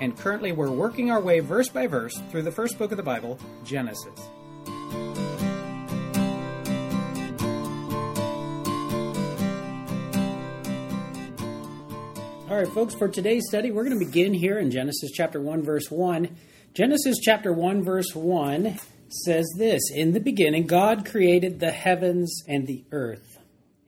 and currently we're working our way verse by verse through the first book of the Bible, Genesis. All right, folks, for today's study, we're going to begin here in Genesis chapter 1, verse 1. Genesis chapter 1, verse 1 says this In the beginning, God created the heavens and the earth.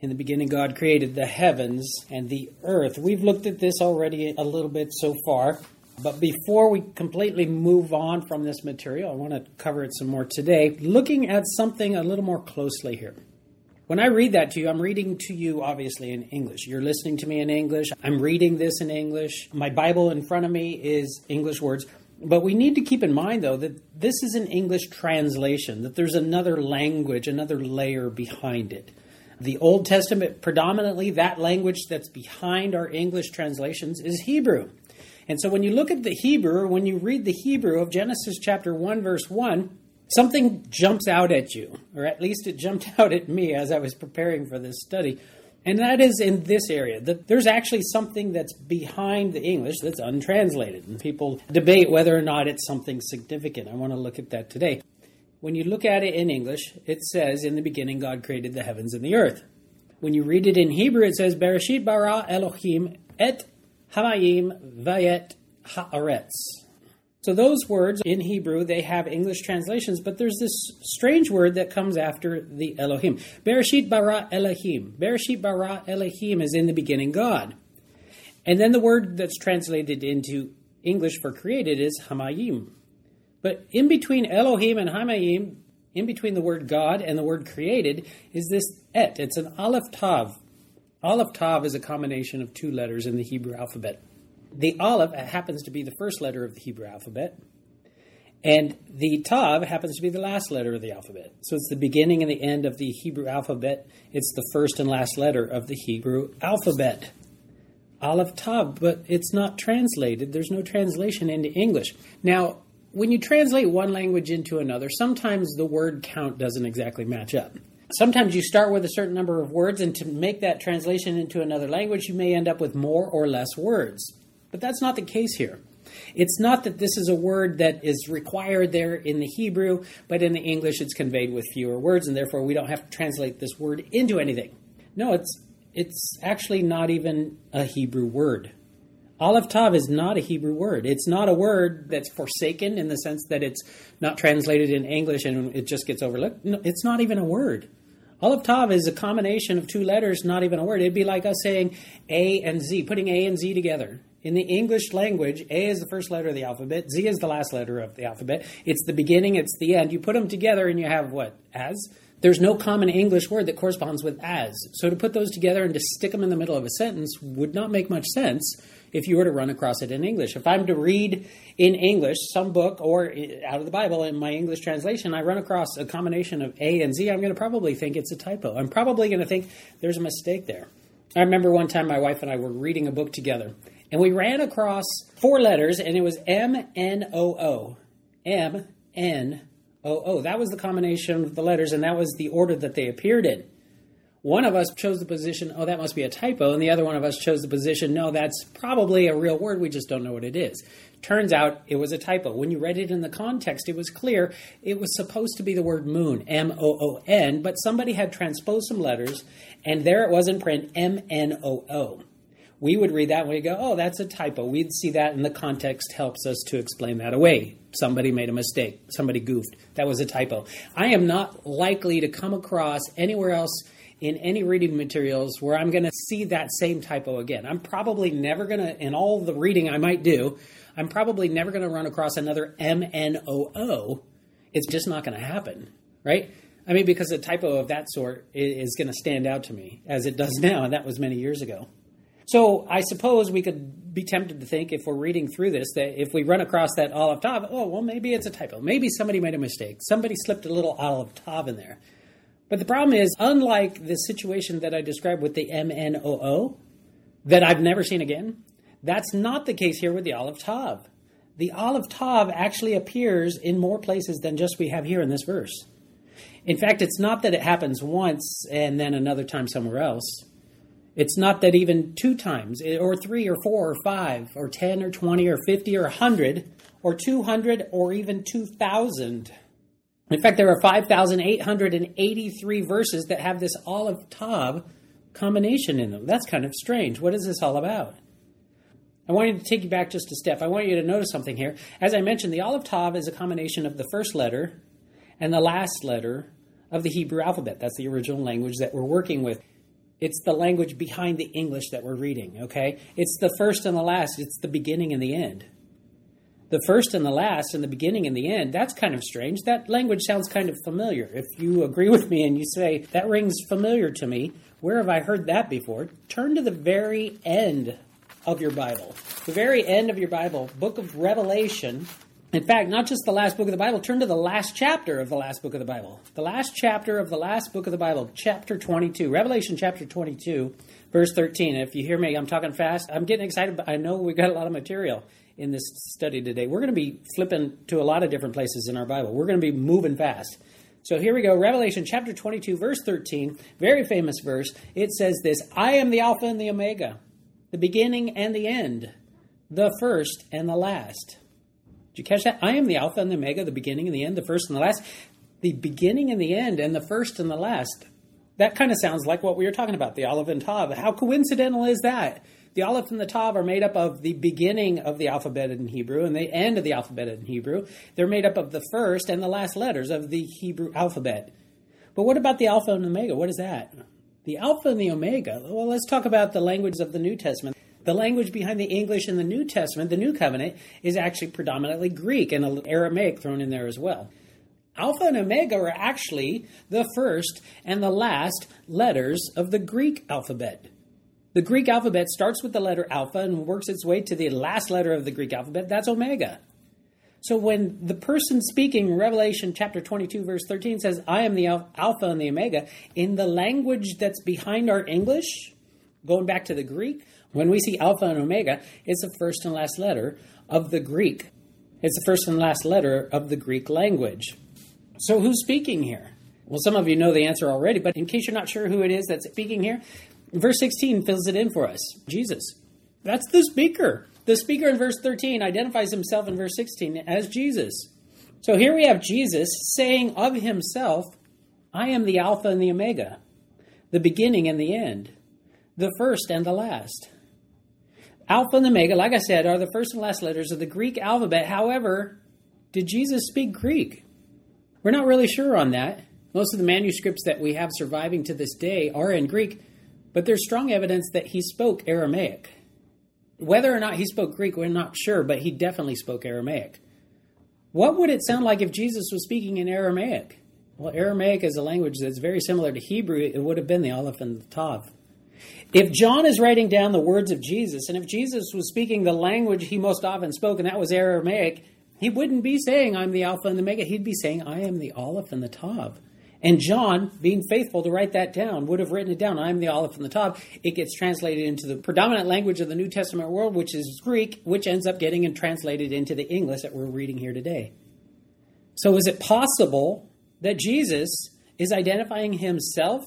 In the beginning, God created the heavens and the earth. We've looked at this already a little bit so far. But before we completely move on from this material, I want to cover it some more today, looking at something a little more closely here. When I read that to you, I'm reading to you obviously in English. You're listening to me in English. I'm reading this in English. My Bible in front of me is English words. But we need to keep in mind, though, that this is an English translation, that there's another language, another layer behind it. The Old Testament, predominantly that language that's behind our English translations, is Hebrew. And so when you look at the Hebrew, when you read the Hebrew of Genesis chapter 1, verse 1, something jumps out at you, or at least it jumped out at me as I was preparing for this study. And that is in this area. That there's actually something that's behind the English that's untranslated. And people debate whether or not it's something significant. I want to look at that today. When you look at it in English, it says, In the beginning, God created the heavens and the earth. When you read it in Hebrew, it says, Bereshit bara Elohim et Hamayim Vayet Haaretz. So those words in Hebrew, they have English translations, but there's this strange word that comes after the Elohim. Bereshit bara Elohim. Bereshit bara Elohim is in the beginning God. And then the word that's translated into English for created is Hamayim. But in between Elohim and Hamayim, in between the word God and the word created, is this et. It's an aleph tav. Aleph Tav is a combination of two letters in the Hebrew alphabet. The Aleph happens to be the first letter of the Hebrew alphabet, and the Tav happens to be the last letter of the alphabet. So it's the beginning and the end of the Hebrew alphabet. It's the first and last letter of the Hebrew alphabet. Aleph Tav, but it's not translated. There's no translation into English. Now, when you translate one language into another, sometimes the word count doesn't exactly match up. Sometimes you start with a certain number of words, and to make that translation into another language, you may end up with more or less words. But that's not the case here. It's not that this is a word that is required there in the Hebrew, but in the English it's conveyed with fewer words, and therefore we don't have to translate this word into anything. No, it's it's actually not even a Hebrew word. Aleph Tav is not a Hebrew word. It's not a word that's forsaken in the sense that it's not translated in English and it just gets overlooked. No, it's not even a word. Aleph Tav is a combination of two letters, not even a word. It'd be like us saying A and Z, putting A and Z together. In the English language, A is the first letter of the alphabet, Z is the last letter of the alphabet. It's the beginning, it's the end. You put them together and you have what? As? There's no common English word that corresponds with as. So to put those together and to stick them in the middle of a sentence would not make much sense if you were to run across it in English. If I'm to read in English some book or eh, out of the Bible in my English translation, I run across a combination of A and Z, I'm going to probably think it's a typo. I'm probably going to think there's a mistake there. I remember one time my wife and I were reading a book together, and we ran across four letters, and it was M N O O. M N O O. That was the combination of the letters, and that was the order that they appeared in. One of us chose the position, oh, that must be a typo, and the other one of us chose the position, no, that's probably a real word, we just don't know what it is. Turns out it was a typo. When you read it in the context, it was clear it was supposed to be the word moon, M O O N, but somebody had transposed some letters, and there it was in print, M N O O. We would read that and we go, oh, that's a typo. We'd see that, and the context helps us to explain that away. Somebody made a mistake. Somebody goofed. That was a typo. I am not likely to come across anywhere else in any reading materials where I'm going to see that same typo again. I'm probably never going to, in all the reading I might do, I'm probably never going to run across another M N O O. It's just not going to happen, right? I mean, because a typo of that sort is going to stand out to me as it does now, and that was many years ago. So I suppose we could be tempted to think, if we're reading through this, that if we run across that Aleph Tav, oh, well, maybe it's a typo. Maybe somebody made a mistake. Somebody slipped a little Aleph Tav in there. But the problem is, unlike the situation that I described with the MNOO, that I've never seen again, that's not the case here with the Aleph Tav. The Aleph Tav actually appears in more places than just we have here in this verse. In fact, it's not that it happens once and then another time somewhere else. It's not that even two times, eh, or three, or four, or five, or ten, or twenty, or fifty, or a hundred, or two hundred, or even two thousand. In fact, there are 5,883 verses that have this Aleph Tav combination in them. That's kind of strange. What is this all about? I want to take you back just a step. I want you to notice something here. As I mentioned, the Aleph Tav is a combination of the first letter and the last letter of the Hebrew alphabet. That's the original language that we're working with. It's the language behind the English that we're reading, okay? It's the first and the last, it's the beginning and the end. The first and the last and the beginning and the end, that's kind of strange. That language sounds kind of familiar. If you agree with me and you say, that rings familiar to me, where have I heard that before? Turn to the very end of your Bible. The very end of your Bible, book of Revelation. In fact, not just the last book of the Bible, turn to the last chapter of the last book of the Bible. The last chapter of the last book of the Bible, chapter 22, Revelation chapter 22, verse 13. If you hear me, I'm talking fast. I'm getting excited, but I know we've got a lot of material in this study today. We're going to be flipping to a lot of different places in our Bible. We're going to be moving fast. So here we go, Revelation chapter 22, verse 13, very famous verse. It says this I am the Alpha and the Omega, the beginning and the end, the first and the last. Did you catch that? I am the Alpha and the Omega, the beginning and the end, the first and the last. The beginning and the end, and the first and the last. That kind of sounds like what we were talking about, the Aleph and Tav. How coincidental is that? The Aleph and the Tav are made up of the beginning of the alphabet in Hebrew and the end of the alphabet in Hebrew. They're made up of the first and the last letters of the Hebrew alphabet. But what about the Alpha and the Omega? What is that? The Alpha and the Omega. Well, let's talk about the language of the New Testament. The language behind the English in the New Testament, the New Covenant, is actually predominantly Greek and Aramaic thrown in there as well. Alpha and Omega are actually the first and the last letters of the Greek alphabet. The Greek alphabet starts with the letter alpha and works its way to the last letter of the Greek alphabet. That's omega. So when the person speaking, Revelation chapter 22, verse 13, says, I am the alpha and the omega, in the language that's behind our English, going back to the Greek, when we see alpha and omega, it's the first and last letter of the Greek. It's the first and last letter of the Greek language. So who's speaking here? Well, some of you know the answer already, but in case you're not sure who it is that's speaking here, Verse 16 fills it in for us Jesus. That's the speaker. The speaker in verse 13 identifies himself in verse 16 as Jesus. So here we have Jesus saying of himself, I am the Alpha and the Omega, the beginning and the end, the first and the last. Alpha and Omega, like I said, are the first and last letters of the Greek alphabet. However, did Jesus speak Greek? We're not really sure on that. Most of the manuscripts that we have surviving to this day are in Greek, but there's strong evidence that he spoke Aramaic. Whether or not he spoke Greek, we're not sure, but he definitely spoke Aramaic. What would it sound like if Jesus was speaking in Aramaic? Well, Aramaic is a language that's very similar to Hebrew. It would have been the Aleph and the Tav. If John is writing down the words of Jesus, and if Jesus was speaking the language he most often spoke, and that was Aramaic, he wouldn't be saying, I'm the Alpha and the Omega. He'd be saying, I am the Aleph and the Tav. And John, being faithful to write that down, would have written it down. I'm the Aleph and the Tav. It gets translated into the predominant language of the New Testament world, which is Greek, which ends up getting translated into the English that we're reading here today. So is it possible that Jesus is identifying himself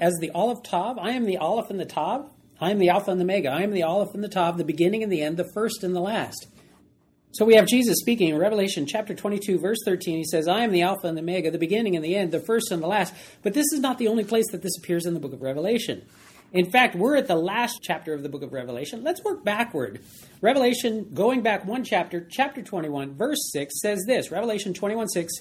as the Aleph Tav? I am the Aleph and the Tav. I am the Alpha and the Omega. I am the Aleph and the Tav, the beginning and the end, the first and the last. So we have Jesus speaking in Revelation chapter 22, verse 13. He says, I am the Alpha and the Omega, the beginning and the end, the first and the last. But this is not the only place that this appears in the book of Revelation. In fact, we're at the last chapter of the book of Revelation. Let's work backward. Revelation, going back one chapter, chapter 21, verse 6 says this Revelation 21, 6.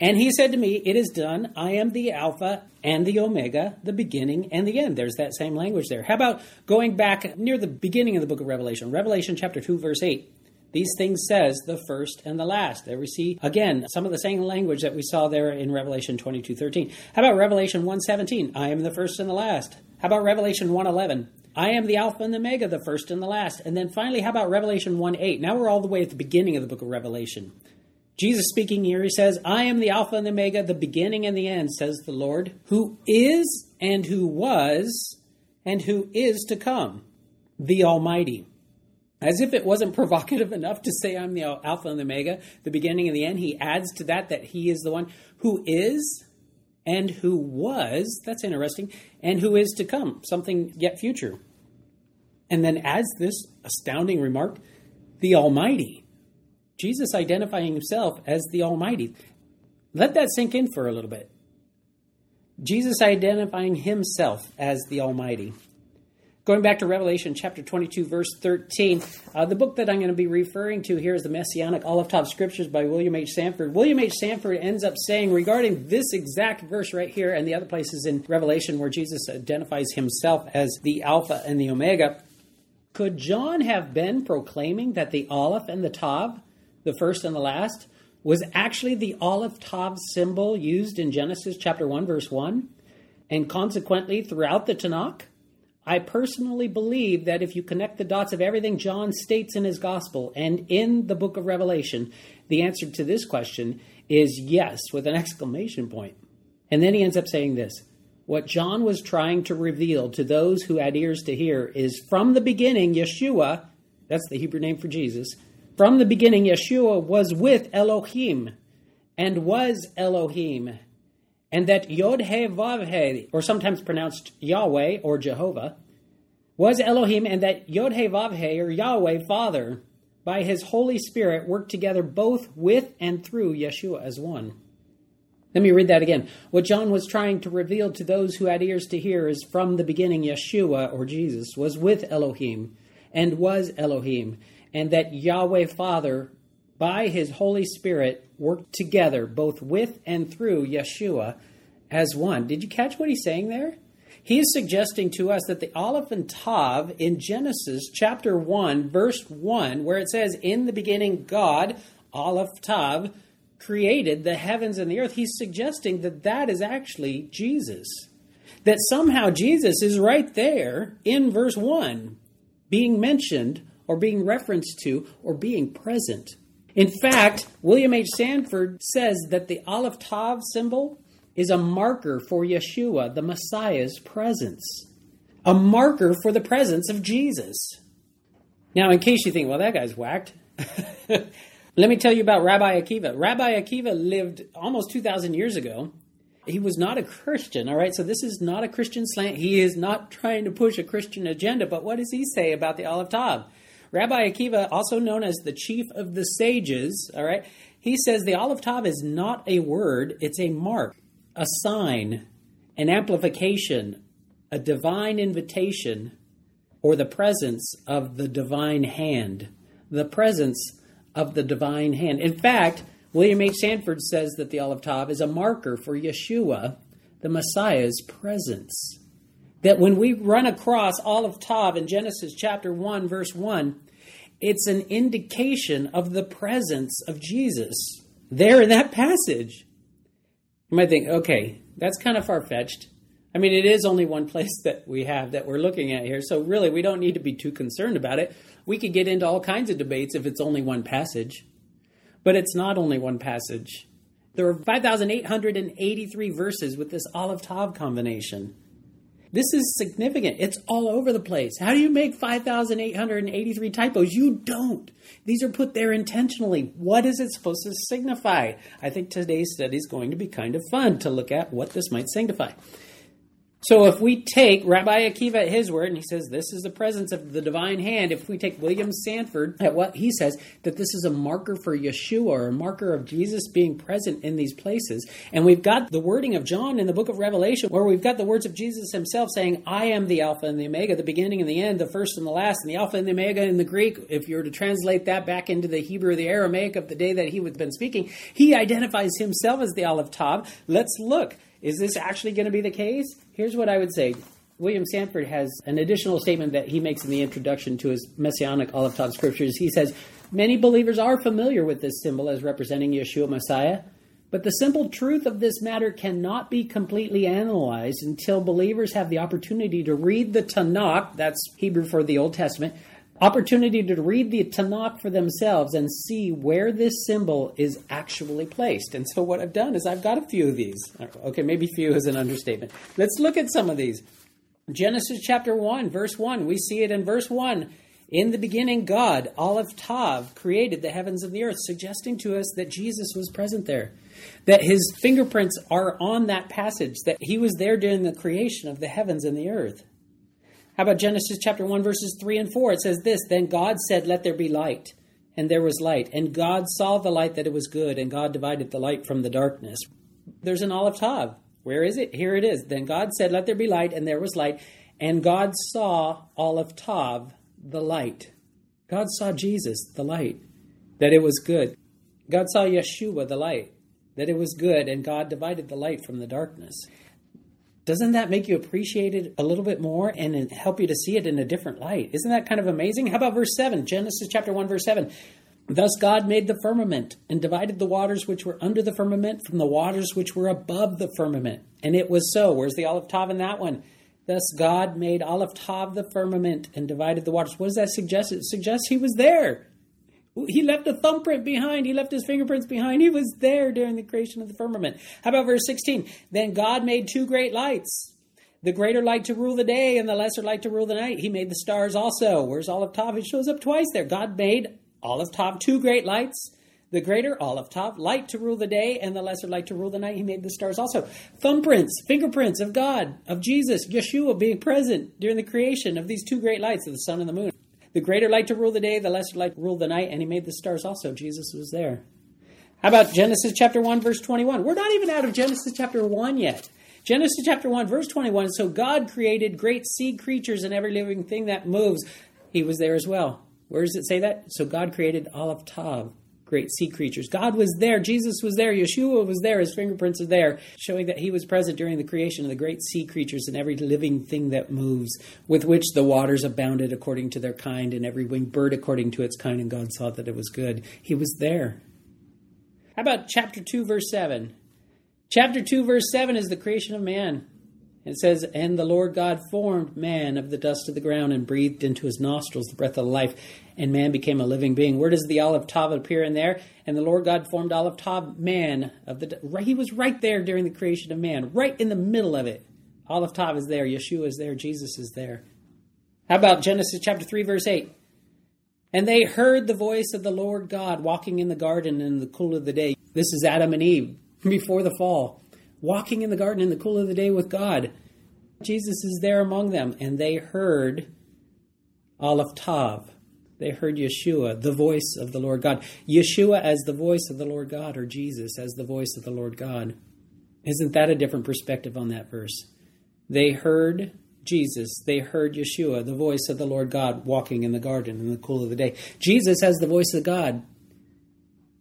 And he said to me, It is done. I am the Alpha and the Omega, the beginning and the end. There's that same language there. How about going back near the beginning of the book of Revelation? Revelation chapter 2, verse 8. These things says the first and the last. There we see again some of the same language that we saw there in Revelation 22:13. How about Revelation 1:17? I am the first and the last. How about Revelation 1:11? I am the Alpha and the Omega, the first and the last. And then finally, how about Revelation 1 8? Now we're all the way at the beginning of the book of Revelation. Jesus speaking here, he says, I am the Alpha and the Omega, the beginning and the end, says the Lord, who is and who was and who is to come, the Almighty. As if it wasn't provocative enough to say, I'm the Alpha and the Omega, the beginning and the end, he adds to that that he is the one who is and who was, that's interesting, and who is to come, something yet future. And then adds this astounding remark the Almighty. Jesus identifying himself as the Almighty. Let that sink in for a little bit. Jesus identifying himself as the Almighty. Going back to Revelation chapter 22, verse 13, uh, the book that I'm going to be referring to here is the Messianic Aleph Tav Scriptures by William H. Sanford. William H. Sanford ends up saying regarding this exact verse right here and the other places in Revelation where Jesus identifies himself as the Alpha and the Omega, could John have been proclaiming that the Aleph and the Tav, the first and the last, was actually the Aleph Tav symbol used in Genesis chapter 1, verse 1, and consequently throughout the Tanakh? I personally believe that if you connect the dots of everything John states in his gospel and in the book of Revelation, the answer to this question is yes, with an exclamation point. And then he ends up saying this What John was trying to reveal to those who had ears to hear is from the beginning, Yeshua, that's the Hebrew name for Jesus, from the beginning, Yeshua was with Elohim and was Elohim and that Yod He Vav He, or sometimes pronounced Yahweh or Jehovah, was Elohim, and that Yod He Vav He, or Yahweh Father, by His Holy Spirit worked together both with and through Yeshua as one. Let me read that again. What John was trying to reveal to those who had ears to hear is from the beginning, Yeshua, or Jesus, was with Elohim and was Elohim, and that Yahweh Father by his Holy Spirit worked together both with and through Yeshua as one. Did you catch what he's saying there? He is suggesting to us that the Aleph and Tav in Genesis chapter 1, verse 1, where it says, In the beginning, God, Aleph Tav, created the heavens and the earth, he's suggesting that that is actually Jesus. That somehow Jesus is right there in verse 1, being mentioned or being referenced to or being present. In fact, William H. Sanford says that the Aleph Tav symbol is a marker for Yeshua, the Messiah's presence, a marker for the presence of Jesus. Now, in case you think, well, that guy's whacked, let me tell you about Rabbi Akiva. Rabbi Akiva lived almost 2,000 years ago. He was not a Christian, all right? So this is not a Christian slant. He is not trying to push a Christian agenda, but what does he say about the Aleph Tav? Rabbi Akiva, also known as the chief of the sages, all right, he says the Aleph Tav is not a word, it's a mark, a sign, an amplification, a divine invitation, or the presence of the divine hand. The presence of the divine hand. In fact, William H. Sanford says that the Aleph Tav is a marker for Yeshua, the Messiah's presence that when we run across Aleph Tav in Genesis chapter 1, verse 1, it's an indication of the presence of Jesus there in that passage. You might think, okay, that's kind of far fetched. I mean, it is only one place that we have that we're looking at here, so really we don't need to be too concerned about it. We could get into all kinds of debates if it's only one passage, but it's not only one passage. There are 5,883 verses with this Aleph Tav combination. This is significant. It's all over the place. How do you make 5,883 typos? You don't. These are put there intentionally. What is it supposed to signify? I think today's study is going to be kind of fun to look at what this might signify. So if we take Rabbi Akiva at his word, and he says this is the presence of the divine hand, if we take William Sanford at what he says, that this is a marker for Yeshua or a marker of Jesus being present in these places, and we've got the wording of John in the book of Revelation, where we've got the words of Jesus himself saying, I am the Alpha and the Omega, the beginning and the end, the first and the last, and the Alpha and the Omega in the Greek, if you were to translate that back into the Hebrew or the Aramaic of the day that he would have been speaking, he identifies himself as the Aleph Tav. Let's look. Is this actually going to be the case? Here's what I would say. William Sanford has an additional statement that he makes in the introduction to his Messianic Tav scriptures. He says, Many believers are familiar with this symbol as representing Yeshua Messiah, But the simple truth of this matter cannot be completely analyzed until believers have the opportunity to read the Tanakh, that's Hebrew for the Old Testament, opportunity to read the Tanakh for themselves and see where this symbol is actually placed. And so what I've done is I've got a few of these. Okay, maybe few is an understatement. Let's look at some of these. Genesis chapter 1, verse 1, we see it in verse 1. In the beginning, God, Aleph Tav, created the heavens and the earth, suggesting to us that Jesus was present there, that his fingerprints are on that passage, that he was there during the creation of the heavens and the earth. How about Genesis chapter 1, verses 3 and 4? It says this Then God said, Let there be light. And there was light. And God saw the light that it was good, and God divided the light from the darkness. There's an Aleph Tav. Where is it? Here it is. Then God said, Let there be light, and there was light. And God saw Aleph Tav, the light. God saw Jesus, the light, that it was good. God saw Yeshua, the light, that it was good, and God divided the light from the darkness. Doesn't that make you appreciate it a little bit more and help you to see it in a different light? Isn't that kind of amazing? How about verse 7? Genesis chapter 1, verse 7. Thus God made the firmament and divided the waters which were under the firmament from the waters which were above the firmament. And it was so. Where's the Aleph Tav in that one? Thus God made Aleph Tav the firmament and divided the waters. What does that suggest? It suggests he was there. He left a thumbprint behind. He left his fingerprints behind. He was there during the creation of the firmament. How about verse 16? Then God made two great lights the greater light to rule the day and the lesser light to rule the night. He made the stars also. Where's Aleph Tav? It shows up twice there. God made Aleph Tav two great lights the greater Aleph Tav, light to rule the day, and the lesser light to rule the night. He made the stars also. Thumbprints, fingerprints of God, of Jesus, Yeshua being present during the creation of these two great lights of the sun and the moon. The greater light to rule the day, the lesser light to rule the night, and he made the stars also. Jesus was there. How about Genesis chapter 1, verse 21? We're not even out of Genesis chapter 1 yet. Genesis chapter 1, verse 21. So God created great sea creatures and every living thing that moves. He was there as well. Where does it say that? So God created Aleph Tav, great sea creatures. God was there. Jesus was there. Yeshua was there. His fingerprints are there, showing that he was present during the creation of the great sea creatures and every living thing that moves, with which the waters abounded according to their kind, and every winged bird according to its kind. And God saw that it was good. He was there. How about chapter 2, verse 7? Chapter 2, verse 7 is the creation of man. It says, And the Lord God formed man of the dust of the ground and breathed into his nostrils the breath of life, and man became a living being. Where does the Aleph Tav appear in there? And the Lord God formed Aleph Tav, man of the. Right, He was right there during the creation of man, right in the middle of it. Aleph Tav is there, Yeshua is there, Jesus is there. How about Genesis chapter 3, verse 8? And they heard the voice of the Lord God walking in the garden in the cool of the day. This is Adam and Eve before the fall walking in the garden in the cool of the day with God. Jesus is there among them, and they heard Aleph Tav. They heard Yeshua, the voice of the Lord God. Yeshua as the voice of the Lord God, or Jesus as the voice of the Lord God. Isn't that a different perspective on that verse? They heard Jesus. They heard Yeshua, the voice of the Lord God, walking in the garden in the cool of the day. Jesus has the voice of God.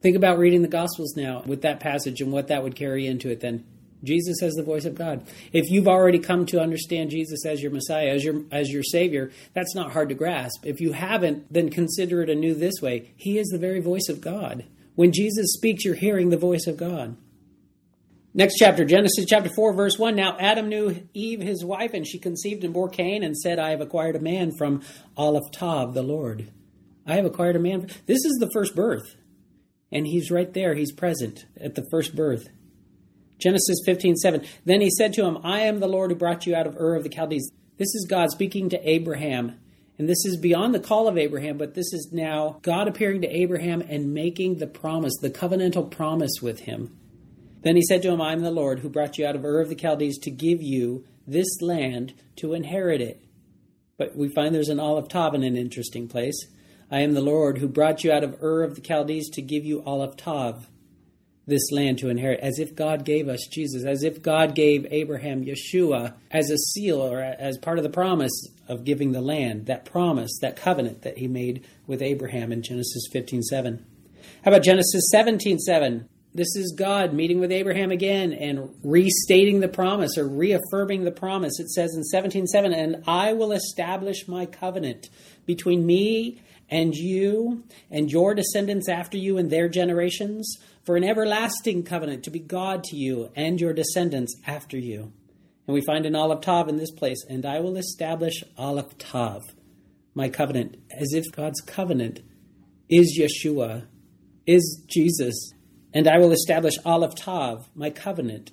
Think about reading the Gospels now with that passage and what that would carry into it then. Jesus as the voice of God. If you've already come to understand Jesus as your Messiah, as your as your Savior, that's not hard to grasp. If you haven't, then consider it anew this way. He is the very voice of God. When Jesus speaks, you're hearing the voice of God. Next chapter, Genesis chapter 4, verse 1. Now Adam knew Eve, his wife, and she conceived and bore Cain and said, I have acquired a man from Aleph Tav, the Lord. I have acquired a man. This is the first birth. And he's right there. He's present at the first birth. Genesis 15, 7. Then he said to him, I am the Lord who brought you out of Ur of the Chaldees. This is God speaking to Abraham. And this is beyond the call of Abraham, but this is now God appearing to Abraham and making the promise, the covenantal promise with him. Then he said to him, I am the Lord who brought you out of Ur of the Chaldees to give you this land to inherit it. But we find there's an Aleph Tav in an interesting place. I am the Lord who brought you out of Ur of the Chaldees to give you Aleph Tav this land to inherit, as if God gave us Jesus, as if God gave Abraham Yeshua as a seal or as part of the promise of giving the land, that promise, that covenant that he made with Abraham in Genesis 15 7. How about Genesis 17 7? This is God meeting with Abraham again and restating the promise or reaffirming the promise. It says in 17:7, "And I will establish my covenant between me and you and your descendants after you and their generations, for an everlasting covenant to be God to you and your descendants after you. And we find an Aleph Tav in this place, and I will establish Aleph Tav, my covenant, as if God's covenant is Yeshua, is Jesus. And I will establish Aleph Tav, my covenant,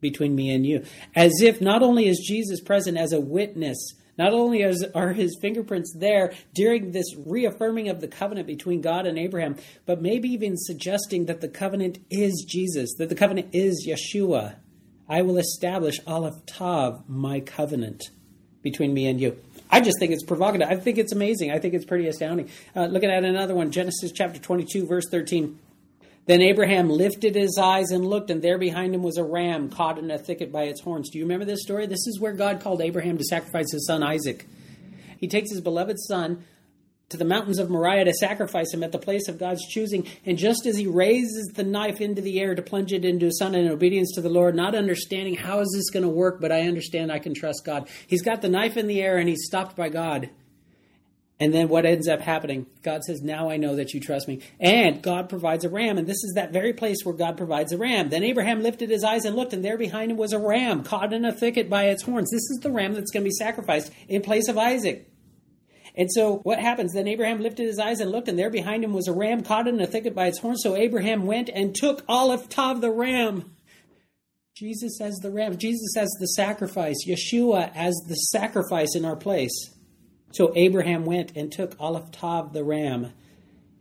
between me and you. As if not only is Jesus present as a witness, not only is, are his fingerprints there during this reaffirming of the covenant between God and Abraham, but maybe even suggesting that the covenant is Jesus, that the covenant is Yeshua. I will establish Aleph Tav, my covenant between me and you. I just think it's provocative. I think it's amazing. I think it's pretty astounding. Uh, looking at another one, Genesis chapter 22, verse 13. Then Abraham lifted his eyes and looked, and there behind him was a ram caught in a thicket by its horns. Do you remember this story? This is where God called Abraham to sacrifice his son Isaac. He takes his beloved son to the mountains of Moriah to sacrifice him at the place of God's choosing. And just as he raises the knife into the air to plunge it into his son in obedience to the Lord, not understanding how is this going to work, but I understand I can trust God. He's got the knife in the air and he's stopped by God. And then what ends up happening? God says, Now I know that you trust me. And God provides a ram. And this is that very place where God provides a ram. Then Abraham lifted his eyes and looked, and there behind him was a ram caught in a thicket by its horns. This is the ram that's going to be sacrificed in place of Isaac. And so what happens? Then Abraham lifted his eyes and looked, and there behind him was a ram caught in a thicket by its horns. So Abraham went and took Aleph Tav the ram. Jesus as the ram, Jesus as the sacrifice, Yeshua as the sacrifice in our place. So Abraham went and took Aleph Tav the ram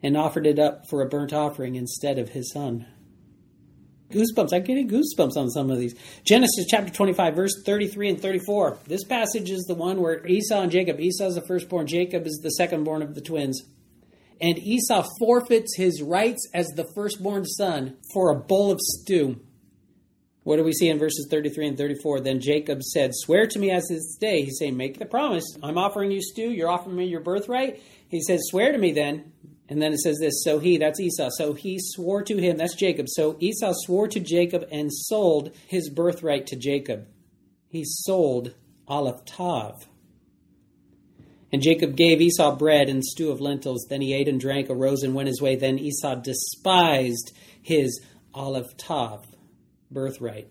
and offered it up for a burnt offering instead of his son. Goosebumps. I'm getting goosebumps on some of these. Genesis chapter 25, verse 33 and 34. This passage is the one where Esau and Jacob, Esau is the firstborn, Jacob is the secondborn of the twins. And Esau forfeits his rights as the firstborn son for a bowl of stew. What do we see in verses 33 and 34? Then Jacob said, Swear to me as this day. He's saying, Make the promise. I'm offering you stew. You're offering me your birthright. He says, Swear to me then. And then it says this So he, that's Esau, so he swore to him, that's Jacob. So Esau swore to Jacob and sold his birthright to Jacob. He sold Aleph. And Jacob gave Esau bread and stew of lentils. Then he ate and drank, arose and went his way. Then Esau despised his Aleph birthright.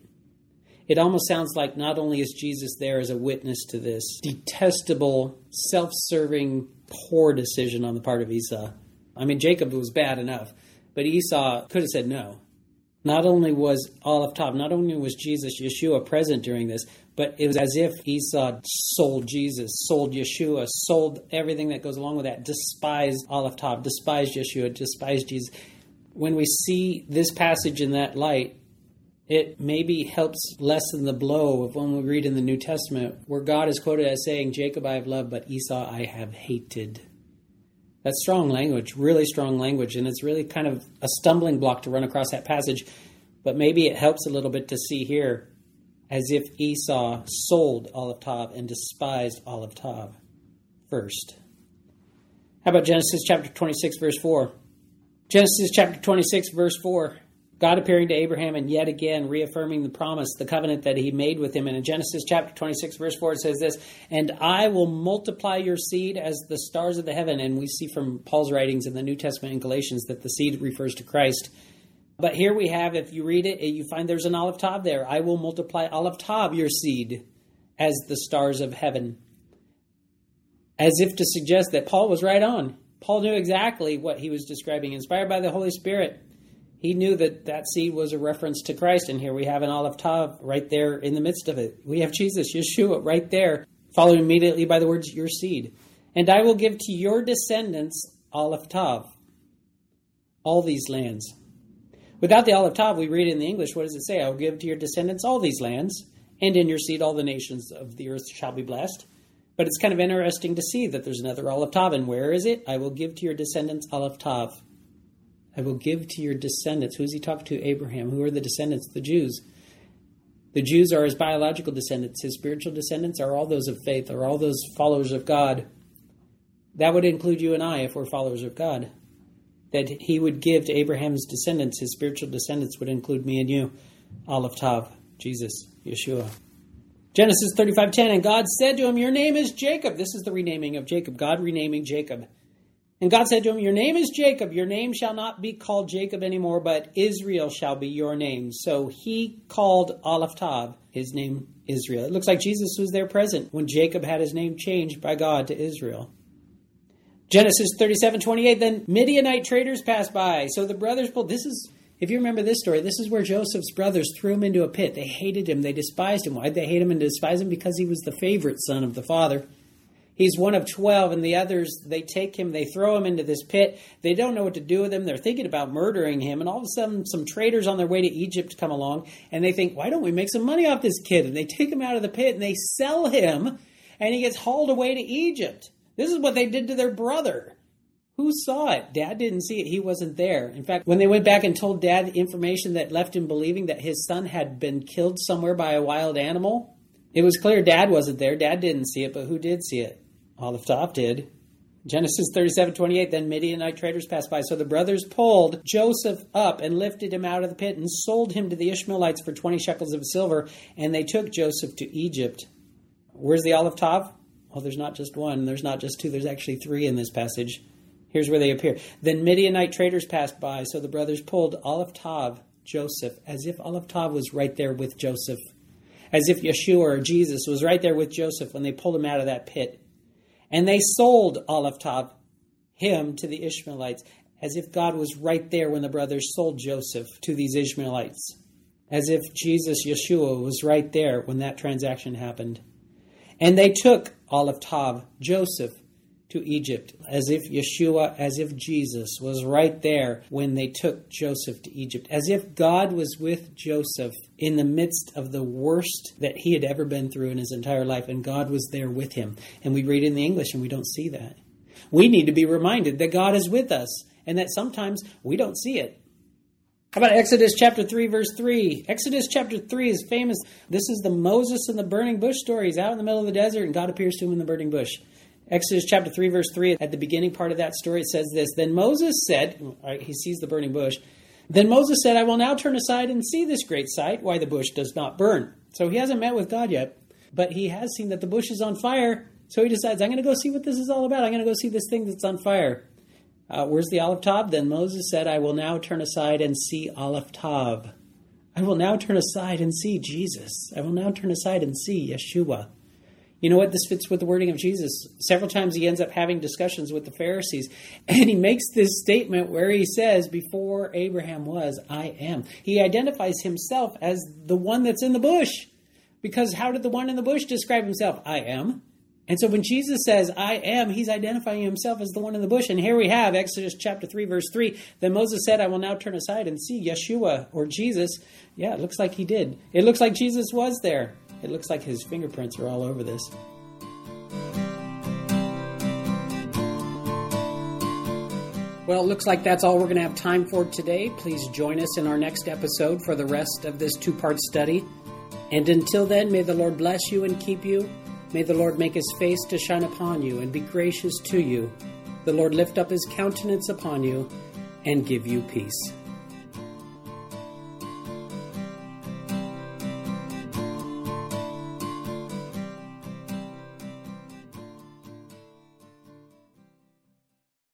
It almost sounds like not only is Jesus there as a witness to this detestable, self serving, poor decision on the part of Esau. I mean, Jacob was bad enough, but Esau could have said no. Not only was Aleph Tav, not only was Jesus, Yeshua, present during this, but it was as if Esau sold Jesus, sold Yeshua, sold everything that goes along with that, despised Aleph Tav, despised Yeshua, despised Jesus. When we see this passage in that light, it maybe helps lessen the blow of when we read in the New Testament where God is quoted as saying, Jacob I have loved, but Esau I have hated. That's strong language, really strong language, and it's really kind of a stumbling block to run across that passage. But maybe it helps a little bit to see here as if Esau sold Aleph Tav and despised Aleph Tav first. How about Genesis chapter 26, verse 4? Genesis chapter 26, verse 4. God appearing to Abraham and yet again reaffirming the promise, the covenant that he made with him. And in Genesis chapter 26, verse 4, it says this And I will multiply your seed as the stars of the heaven. And we see from Paul's writings in the New Testament in Galatians that the seed refers to Christ. But here we have, if you read it, eh, you find there's an Aleph Tav there. I will multiply Aleph Tav, your seed, as the stars of heaven. As if to suggest that Paul was right on. Paul knew exactly what he was describing, inspired by the Holy Spirit. He knew that that seed was a reference to Christ, and here we have an Aleph Tav right there in the midst of it. We have Jesus, Yeshua, right there, followed immediately by the words, your seed. And I will give to your descendants Aleph Tav, all these lands. Without the Aleph Tav, we read in the English, what does it say? I will give to your descendants all these lands, and in your seed all the nations of the earth shall be blessed. But it's kind of interesting to see that there's another Aleph Tav, and where is it? I will give to your descendants Aleph Tav. I will give to your descendants. Who is he talking to? Abraham. Who are the descendants? The Jews. The Jews are his biological descendants. His spiritual descendants are all those of faith, are all those followers of God. That would include you and I if we're followers of God. That he would give to Abraham's descendants, his spiritual descendants would include me and you. Aleph Tav, Jesus, Yeshua. Genesis 35:10 and God said to him, "Your name is Jacob." This is the renaming of Jacob. God renaming Jacob. And God said to him, Your name is Jacob. Your name shall not be called Jacob anymore, but Israel shall be your name. So he called Aleph Tav, his name Israel. It looks like Jesus was there present when Jacob had his name changed by God to Israel. Genesis 37 28, then Midianite traders passed by. So the brothers pulled. This is, if you remember this story, this is where Joseph's brothers threw him into a pit. They hated him, they despised him. Why'd they hate him and despise him? Because he was the favorite son of the father. He's one of 12, and the others, they take him, they throw him into this pit. They don't know what to do with him. They're thinking about murdering him. And all of a sudden, some traders on their way to Egypt come along, and they think, why don't we make some money off this kid? And they take him out of the pit and they sell him, and he gets hauled away to Egypt. This is what they did to their brother. Who saw it? Dad didn't see it. He wasn't there. In fact, when they went back and told Dad information that left him believing that his son had been killed somewhere by a wild animal, it was clear Dad wasn't there. Dad didn't see it, but who did see it? Aleph Tav did. Genesis 37 28, then Midianite traders passed by. So the brothers pulled Joseph up and lifted him out of the pit and sold him to the Ishmaelites for 20 shekels of silver, and they took Joseph to Egypt. Where's the Aleph Tav? Well, there's not just one, there's not just two, there's actually three in this passage. Here's where they appear. Then Midianite traders passed by, so the brothers pulled Aleph Tav, Joseph, as if Aleph Tav was right there with Joseph, as if Yeshua or Jesus was right there with Joseph when they pulled him out of that pit. And they sold Aleph Tav, him, to the Ishmaelites, as if God was right there when the brothers sold Joseph to these Ishmaelites, as if Jesus, Yeshua, was right there when that transaction happened. And they took Aleph Tav, Joseph, to Egypt, as if Yeshua, as if Jesus was right there when they took Joseph to Egypt, as if God was with Joseph in the midst of the worst that he had ever been through in his entire life, and God was there with him. And we read in the English and we don't see that. We need to be reminded that God is with us and that sometimes we don't see it. How about Exodus chapter 3, verse 3? Exodus chapter 3 is famous. This is the Moses and the burning bush story. He's out in the middle of the desert, and God appears to him in the burning bush. Exodus chapter 3, verse 3, at the beginning part of that story, it says this Then Moses said, he sees the burning bush. Then Moses said, I will now turn aside and see this great sight, why the bush does not burn. So he hasn't met with God yet, but he has seen that the bush is on fire. So he decides, I'm going to go see what this is all about. I'm going to go see this thing that's on fire. Uh, where's the Aleph Tav? Then Moses said, I will now turn aside and see Aleph Tav. I will now turn aside and see Jesus. I will now turn aside and see Yeshua. You know what? This fits with the wording of Jesus. Several times he ends up having discussions with the Pharisees, and he makes this statement where he says, Before Abraham was, I am. He identifies himself as the one that's in the bush. Because how did the one in the bush describe himself? I am. And so when Jesus says, I am, he's identifying himself as the one in the bush. And here we have Exodus chapter 3, verse 3. Then Moses said, I will now turn aside and see Yeshua or Jesus. Yeah, it looks like he did. It looks like Jesus was there. It looks like his fingerprints are all over this. Well, it looks like that's all we're going to have time for today. Please join us in our next episode for the rest of this two part study. And until then, may the Lord bless you and keep you. May the Lord make his face to shine upon you and be gracious to you. The Lord lift up his countenance upon you and give you peace.